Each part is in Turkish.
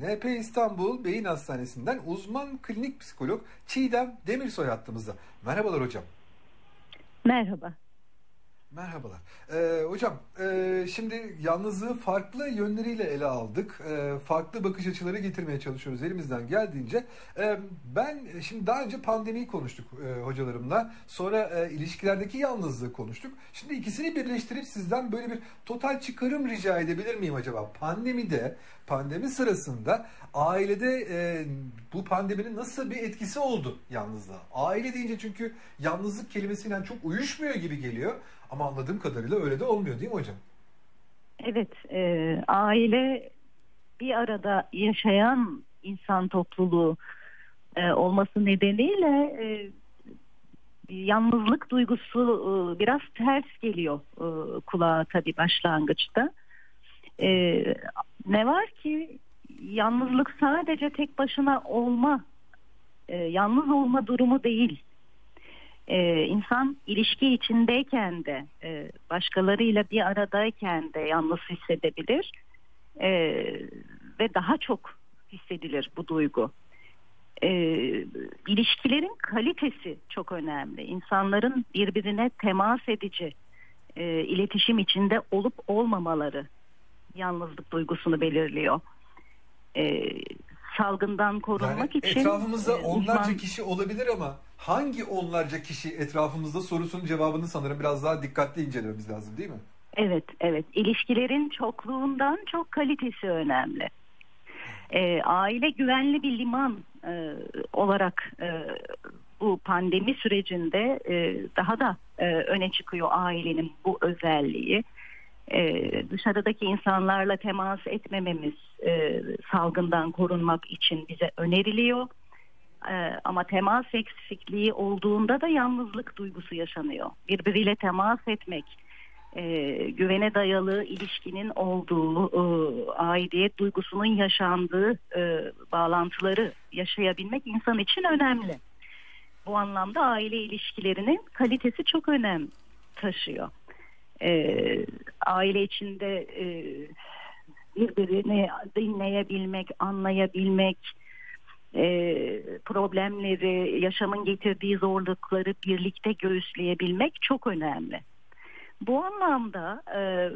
NP İstanbul Beyin Hastanesi'nden uzman klinik psikolog Çiğdem Demirsoy hattımızda. Merhabalar hocam. Merhaba. Merhabalar. Ee, hocam e, şimdi yalnızlığı farklı yönleriyle ele aldık. E, farklı bakış açıları getirmeye çalışıyoruz elimizden geldiğince. E, ben şimdi daha önce pandemiyi konuştuk e, hocalarımla. Sonra e, ilişkilerdeki yalnızlığı konuştuk. Şimdi ikisini birleştirip sizden böyle bir total çıkarım rica edebilir miyim acaba? Pandemide, pandemi sırasında ailede e, bu pandeminin nasıl bir etkisi oldu yalnızlığa? Aile deyince çünkü yalnızlık kelimesiyle çok uyuşmuyor gibi geliyor. Ama anladığım kadarıyla öyle de olmuyor değil mi hocam? Evet, e, aile bir arada yaşayan insan topluluğu e, olması nedeniyle e, yalnızlık duygusu e, biraz ters geliyor e, kulağa tabii başlangıçta. E, ne var ki yalnızlık sadece tek başına olma, e, yalnız olma durumu değil e, insan ilişki içindeyken de e, başkalarıyla bir aradayken de yalnız hissedebilir e, ve daha çok hissedilir bu duygu. E, ilişkilerin kalitesi çok önemli. İnsanların birbirine temas edici e, iletişim içinde olup olmamaları yalnızlık duygusunu belirliyor. E, salgından korunmak yani için etrafımızda e, onlarca uzman... kişi olabilir ama hangi onlarca kişi etrafımızda sorusunun cevabını sanırım biraz daha dikkatli incelememiz lazım değil mi? Evet, evet. İlişkilerin çokluğundan çok kalitesi önemli. E, aile güvenli bir liman e, olarak e, bu pandemi sürecinde e, daha da e, öne çıkıyor ailenin bu özelliği. E, dışarıdaki insanlarla temas etmememiz e, salgından korunmak için bize öneriliyor. E, ama temas eksikliği olduğunda da yalnızlık duygusu yaşanıyor. Birbiriyle temas etmek, e, güvene dayalı ilişkinin olduğu, e, aidiyet duygusunun yaşandığı e, bağlantıları yaşayabilmek insan için önemli. Bu anlamda aile ilişkilerinin kalitesi çok önem taşıyor. E, aile içinde birbirini dinleyebilmek, anlayabilmek, e, problemleri, yaşamın getirdiği zorlukları birlikte göğüsleyebilmek çok önemli. Bu anlamda e,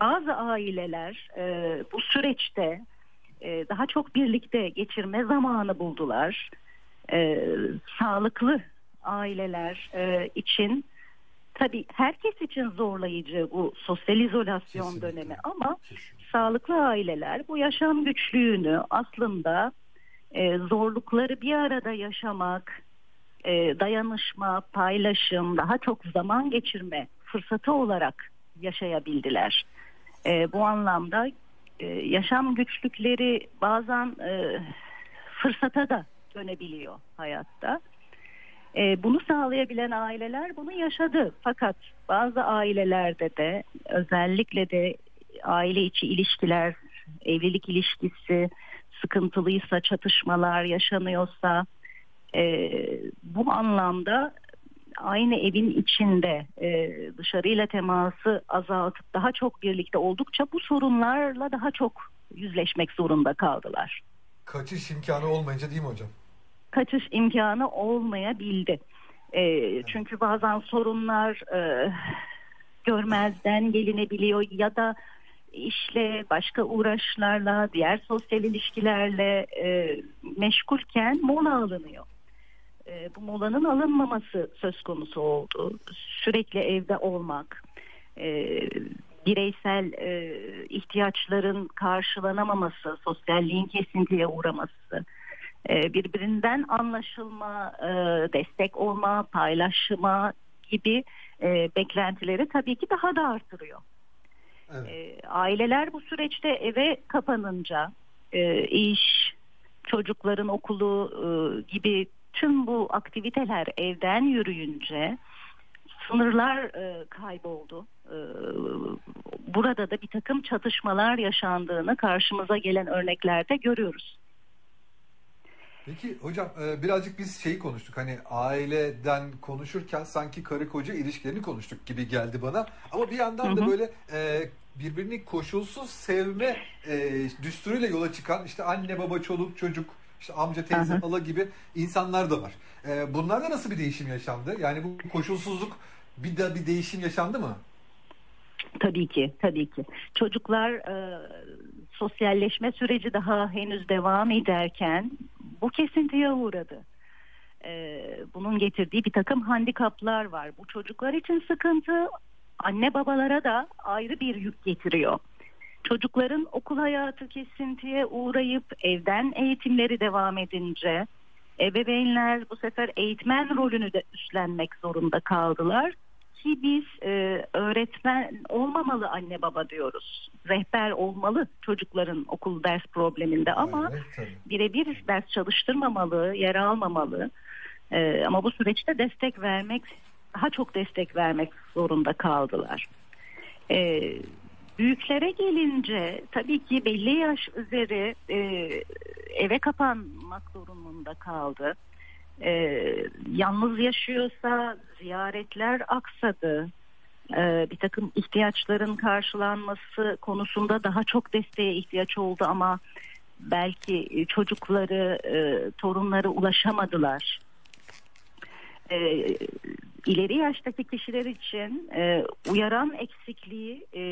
bazı aileler e, bu süreçte e, daha çok birlikte geçirme zamanı buldular. E, sağlıklı aileler e, için tabii herkes için zorlayıcı bu sosyal izolasyon Kesinlikle. dönemi ama Kesinlikle. sağlıklı aileler bu yaşam güçlüğünü aslında e, zorlukları bir arada yaşamak, e, dayanışma, paylaşım, daha çok zaman geçirme fırsatı olarak yaşayabildiler. E, bu anlamda e, yaşam güçlükleri bazen e, fırsata da dönebiliyor hayatta. E, bunu sağlayabilen aileler bunu yaşadı. Fakat bazı ailelerde de özellikle de aile içi ilişkiler, evlilik ilişkisi, sıkıntılıysa, çatışmalar yaşanıyorsa e, bu anlamda aynı evin içinde e, dışarıyla teması azaltıp daha çok birlikte oldukça bu sorunlarla daha çok yüzleşmek zorunda kaldılar. Kaçış imkanı olmayınca değil mi hocam? Kaçış imkanı olmayabildi. E, çünkü bazen sorunlar e, görmezden gelinebiliyor ya da işle, başka uğraşlarla, diğer sosyal ilişkilerle e, meşgulken mola alınıyor. E, bu molanın alınmaması söz konusu oldu. Sürekli evde olmak, e, bireysel e, ihtiyaçların karşılanamaması, sosyalliğin kesintiye uğraması, e, birbirinden anlaşılma, e, destek olma, paylaşma gibi e, beklentileri tabii ki daha da artırıyor. Evet. E, aileler bu süreçte eve kapanınca e, iş, çocukların okulu e, gibi tüm bu aktiviteler evden yürüyünce sınırlar e, kayboldu. Burada da bir takım çatışmalar yaşandığını karşımıza gelen örneklerde görüyoruz. Peki hocam e, birazcık biz şeyi konuştuk hani aileden konuşurken sanki karı koca ilişkilerini konuştuk gibi geldi bana ama bir yandan da böyle e, birbirini koşulsuz sevme e, düsturuyla yola çıkan işte anne baba çoluk çocuk işte amca teyze Aha. hala gibi insanlar da var. E, bunlarda nasıl bir değişim yaşandı? Yani bu koşulsuzluk bir de bir değişim yaşandı mı? Tabii ki, tabii ki. Çocuklar e, sosyalleşme süreci daha henüz devam ederken bu kesintiye uğradı. E, bunun getirdiği bir takım handikaplar var. Bu çocuklar için sıkıntı, anne babalara da ayrı bir yük getiriyor. Çocukların okul hayatı kesintiye uğrayıp evden eğitimleri devam edince ebeveynler bu sefer eğitmen rolünü de üstlenmek zorunda kaldılar ki biz e, öğretmen olmamalı anne baba diyoruz. Rehber olmalı çocukların okul ders probleminde ama evet, birebir ders çalıştırmamalı, yer almamalı. E, ama bu süreçte destek vermek, daha çok destek vermek zorunda kaldılar. E, büyüklere gelince tabii ki belli yaş üzeri e, eve kapanmak durumunda kaldı e, yalnız yaşıyorsa ziyaretler aksadı. E, bir takım ihtiyaçların karşılanması konusunda daha çok desteğe ihtiyaç oldu ama belki çocukları, e, torunları ulaşamadılar. E, ileri yaştaki kişiler için e, uyaran eksikliği e,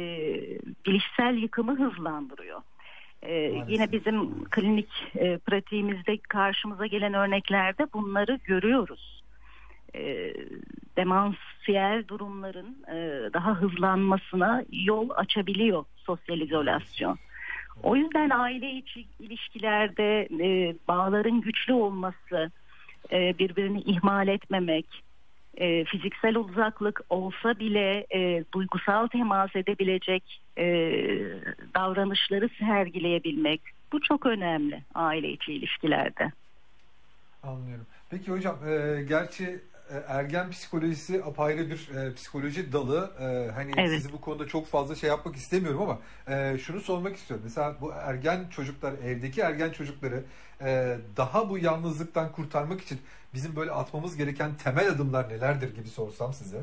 bilişsel yıkımı hızlandırıyor. Ee, yine bizim klinik e, pratiğimizde karşımıza gelen örneklerde bunları görüyoruz. Ee, demansiyel durumların e, daha hızlanmasına yol açabiliyor sosyal izolasyon. O yüzden aile içi ilişkilerde e, bağların güçlü olması, e, birbirini ihmal etmemek, e, fiziksel uzaklık olsa bile e, duygusal temas edebilecek e, davranışları sergileyebilmek bu çok önemli aile içi ilişkilerde. Anlıyorum. Peki hocam e, gerçi ergen psikolojisi apayrı bir e, psikoloji dalı. E, hani evet. sizi bu konuda çok fazla şey yapmak istemiyorum ama e, şunu sormak istiyorum. Mesela bu ergen çocuklar, evdeki ergen çocukları e, daha bu yalnızlıktan kurtarmak için bizim böyle atmamız gereken temel adımlar nelerdir gibi sorsam size.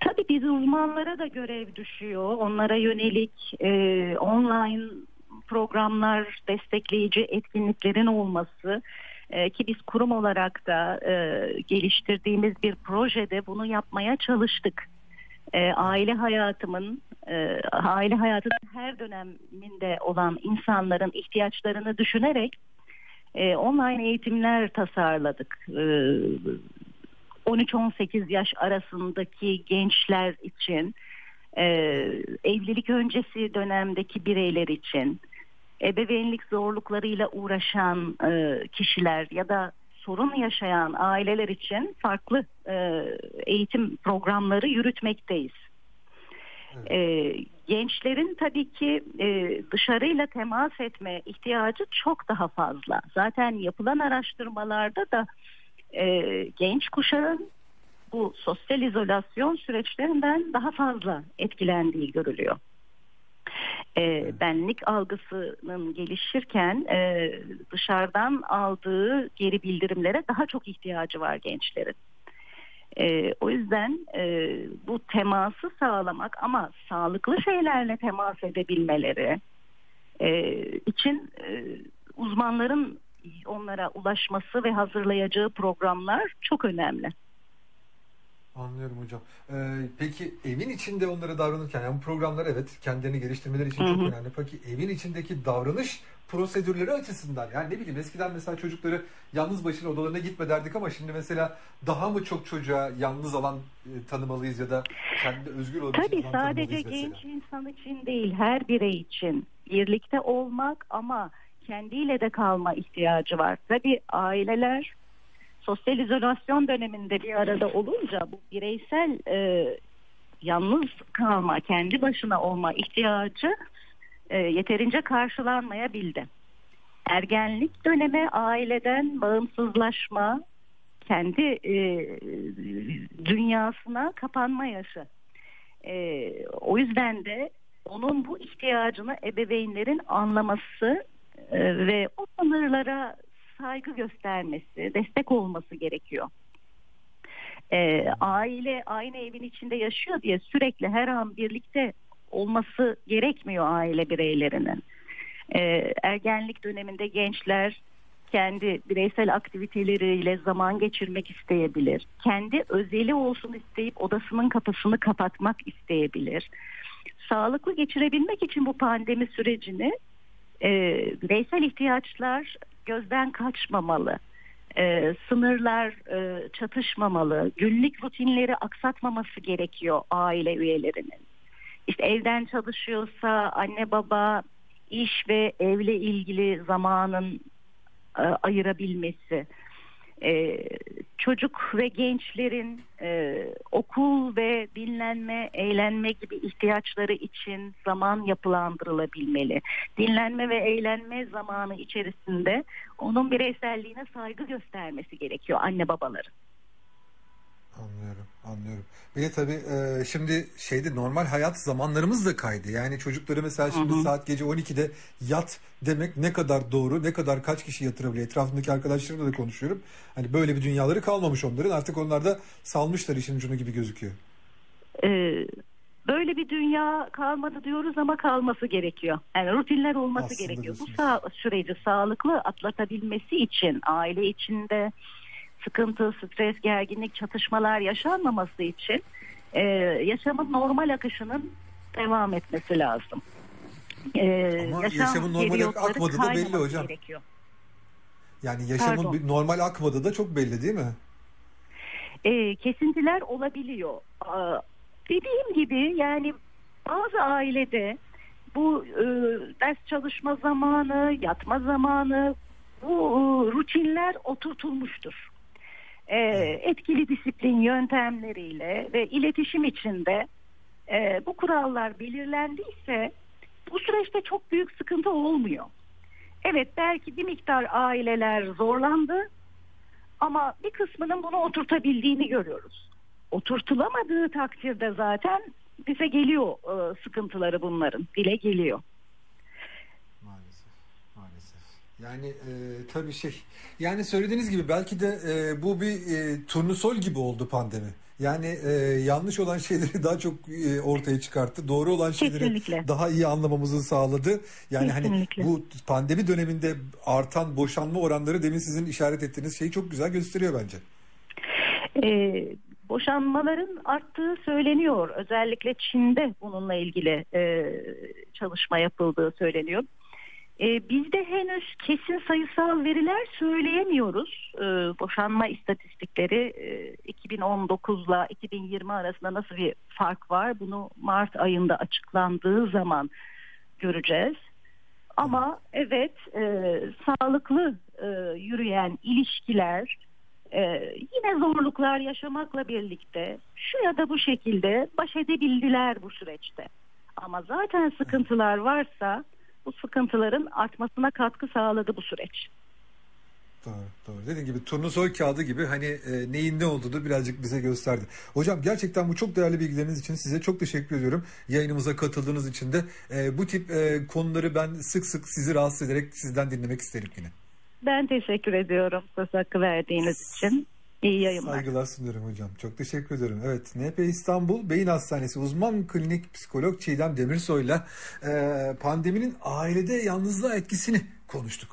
Tabii biz uzmanlara da görev düşüyor. Onlara yönelik e, online programlar, destekleyici etkinliklerin olması e, ki biz kurum olarak da e, geliştirdiğimiz bir projede bunu yapmaya çalıştık. E, aile hayatımın, e, aile hayatının her döneminde olan insanların ihtiyaçlarını düşünerek e, online eğitimler tasarladık. E, 13-18 yaş arasındaki gençler için, evlilik öncesi dönemdeki bireyler için, ebeveynlik zorluklarıyla uğraşan e, kişiler ya da sorun yaşayan aileler için farklı e, eğitim programları yürütmekteyiz. E, gençlerin tabii ki e, dışarıyla temas etme ihtiyacı çok daha fazla. Zaten yapılan araştırmalarda da e, genç kuşağın bu sosyal izolasyon süreçlerinden daha fazla etkilendiği görülüyor e, benlik algısının gelişirken e, dışarıdan aldığı geri bildirimlere daha çok ihtiyacı var gençlerin. E, o yüzden e, bu teması sağlamak ama sağlıklı şeylerle temas edebilmeleri e, için e, uzmanların onlara ulaşması ve hazırlayacağı programlar çok önemli. Anlıyorum hocam. Ee, peki evin içinde onlara davranırken yani bu programlar evet kendilerini geliştirmeleri için Hı-hı. çok önemli. Peki evin içindeki davranış prosedürleri açısından yani ne bileyim eskiden mesela çocukları yalnız başına odalarına gitme derdik ama şimdi mesela daha mı çok çocuğa yalnız alan e, tanımalıyız ya da kendi özgür olabilecek Tabii sadece genç insan için değil her birey için birlikte olmak ama kendiyle de kalma ihtiyacı var. Tabii aileler sosyal izolasyon döneminde bir arada olunca bu bireysel e, yalnız kalma, kendi başına olma ihtiyacı e, yeterince karşılanmayabildi. Ergenlik dönemi aileden bağımsızlaşma, kendi e, dünyasına kapanma yaşı. E, o yüzden de onun bu ihtiyacını ebeveynlerin anlaması e, ve o sınırlara saygı göstermesi, destek olması gerekiyor. Ee, aile aynı evin içinde yaşıyor diye sürekli her an birlikte olması gerekmiyor aile bireylerinin. Ee, ergenlik döneminde gençler kendi bireysel aktiviteleriyle zaman geçirmek isteyebilir. Kendi özeli olsun isteyip odasının kapısını kapatmak isteyebilir. Sağlıklı geçirebilmek için bu pandemi sürecini e, bireysel ihtiyaçlar gözden kaçmamalı. E, sınırlar e, çatışmamalı. Günlük rutinleri aksatmaması gerekiyor aile üyelerinin. İşte evden çalışıyorsa anne baba iş ve evle ilgili zamanın e, ayırabilmesi. E, çocuk ve gençlerin e, okul ve dinlenme, eğlenme gibi ihtiyaçları için zaman yapılandırılabilmeli. Dinlenme ve eğlenme zamanı içerisinde onun bireyselliğine saygı göstermesi gerekiyor anne babaların. Anlıyorum, anlıyorum. Bir de tabii e, şimdi şeyde normal hayat zamanlarımız da kaydı. Yani çocukları mesela şimdi hı hı. saat gece 12'de yat demek ne kadar doğru, ne kadar kaç kişi yatırabiliyor. Etrafındaki arkadaşlarımla da konuşuyorum. Hani böyle bir dünyaları kalmamış onların. Artık onlar da salmışlar işin ucunu gibi gözüküyor. Ee, böyle bir dünya kalmadı diyoruz ama kalması gerekiyor. Yani rutinler olması Aslında gerekiyor. Bu sağ, süreci sağlıklı atlatabilmesi için aile içinde sıkıntı, stres, gerginlik, çatışmalar yaşanmaması için e, yaşamın normal akışının devam etmesi lazım. E, Ama yaşam yaşamın normal akmadığı da belli hocam. Gerekiyor. Yani yaşamın Pardon. normal akmadığı da çok belli değil mi? E, kesintiler olabiliyor. Aa, dediğim gibi yani bazı ailede bu e, ders çalışma zamanı, yatma zamanı, bu e, rutinler oturtulmuştur e, etkili disiplin yöntemleriyle ve iletişim içinde e, bu kurallar belirlendiyse bu süreçte çok büyük sıkıntı olmuyor. Evet belki bir miktar aileler zorlandı ama bir kısmının bunu oturtabildiğini görüyoruz. Oturtulamadığı takdirde zaten bize geliyor e, sıkıntıları bunların dile geliyor. Yani e, tabii şey yani söylediğiniz gibi belki de e, bu bir e, turnusol gibi oldu pandemi. Yani e, yanlış olan şeyleri daha çok e, ortaya çıkarttı. Doğru olan şeyleri Kesinlikle. daha iyi anlamamızı sağladı. Yani hani Kesinlikle. hani bu pandemi döneminde artan boşanma oranları demin sizin işaret ettiğiniz şeyi çok güzel gösteriyor bence. Ee, boşanmaların arttığı söyleniyor. Özellikle Çin'de bununla ilgili e, çalışma yapıldığı söyleniyor. E, bizde henüz kesin sayısal veriler söyleyemiyoruz. E, boşanma istatistikleri e, 2019 ile 2020 arasında nasıl bir fark var bunu Mart ayında açıklandığı zaman göreceğiz. Ama evet e, sağlıklı e, yürüyen ilişkiler e, yine zorluklar yaşamakla birlikte şu ya da bu şekilde baş edebildiler bu süreçte. Ama zaten sıkıntılar varsa bu sıkıntıların artmasına katkı sağladı bu süreç. Doğru, doğru. Dediğim gibi turnusol kağıdı gibi hani e, neyin ne olduğunu birazcık bize gösterdi. Hocam gerçekten bu çok değerli bilgileriniz için size çok teşekkür ediyorum. Yayınımıza katıldığınız için de e, bu tip e, konuları ben sık sık sizi rahatsız ederek sizden dinlemek isterim yine. Ben teşekkür ediyorum söz hakkı verdiğiniz için. İyi yayınlar. Saygılar sunuyorum hocam. Çok teşekkür ederim. Evet NP İstanbul Beyin Hastanesi uzman klinik psikolog Çiğdem Demirsoy'la e, pandeminin ailede yalnızlığa etkisini konuştuk.